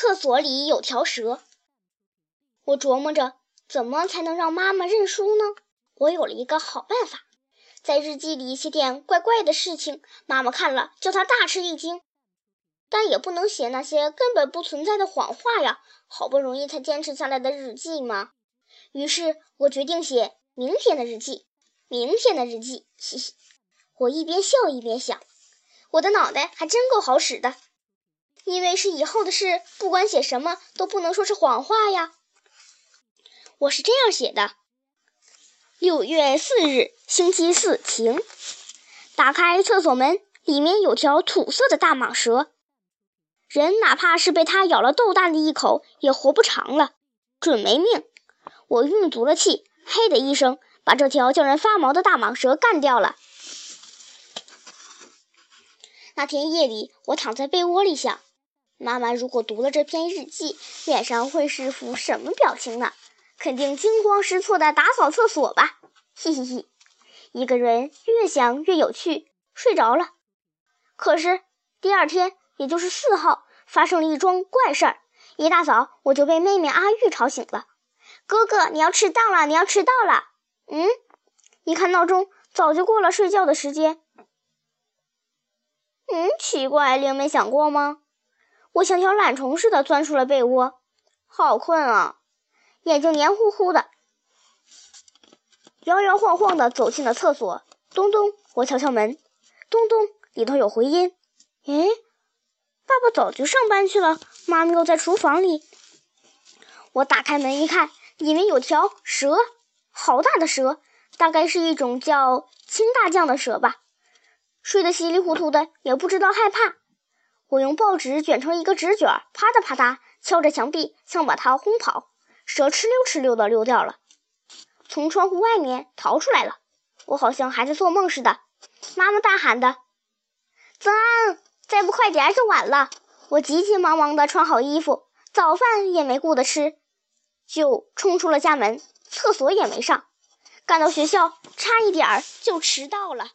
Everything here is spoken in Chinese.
厕所里有条蛇。我琢磨着怎么才能让妈妈认输呢？我有了一个好办法，在日记里写点怪怪的事情，妈妈看了叫她大吃一惊。但也不能写那些根本不存在的谎话呀！好不容易才坚持下来的日记嘛。于是我决定写明天的日记。明天的日记，嘻嘻。我一边笑一边想，我的脑袋还真够好使的。因为是以后的事，不管写什么都不能说是谎话呀。我是这样写的：六月四日，星期四，晴。打开厕所门，里面有条土色的大蟒蛇。人哪怕是被它咬了豆大的一口，也活不长了，准没命。我运足了气，嘿的一声，把这条叫人发毛的大蟒蛇干掉了。那天夜里，我躺在被窝里想：妈妈如果读了这篇日记，脸上会是副什么表情呢？肯定惊慌失措的打扫厕所吧。嘿嘿嘿，一个人越想越有趣，睡着了。可是第二天。也就是四号发生了一桩怪事儿，一大早我就被妹妹阿玉吵醒了。哥哥，你要迟到了，你要迟到了。嗯，一看闹钟，早就过了睡觉的时间。嗯，奇怪，灵没想过吗？我像条懒虫似的钻出了被窝，好困啊，眼睛黏糊糊的，摇摇晃晃的走进了厕所。咚咚，我敲敲门，咚咚，里头有回音。诶。爸爸早就上班去了，妈妈又在厨房里。我打开门一看，里面有条蛇，好大的蛇，大概是一种叫青大将的蛇吧。睡得稀里糊涂的，也不知道害怕。我用报纸卷成一个纸卷，啪嗒啪嗒敲着墙壁，想把它轰跑。蛇哧溜哧溜的溜掉了，从窗户外面逃出来了。我好像还在做梦似的。妈妈大喊的：“曾安！”再不快点就晚了！我急急忙忙的穿好衣服，早饭也没顾得吃，就冲出了家门，厕所也没上，赶到学校差一点儿就迟到了。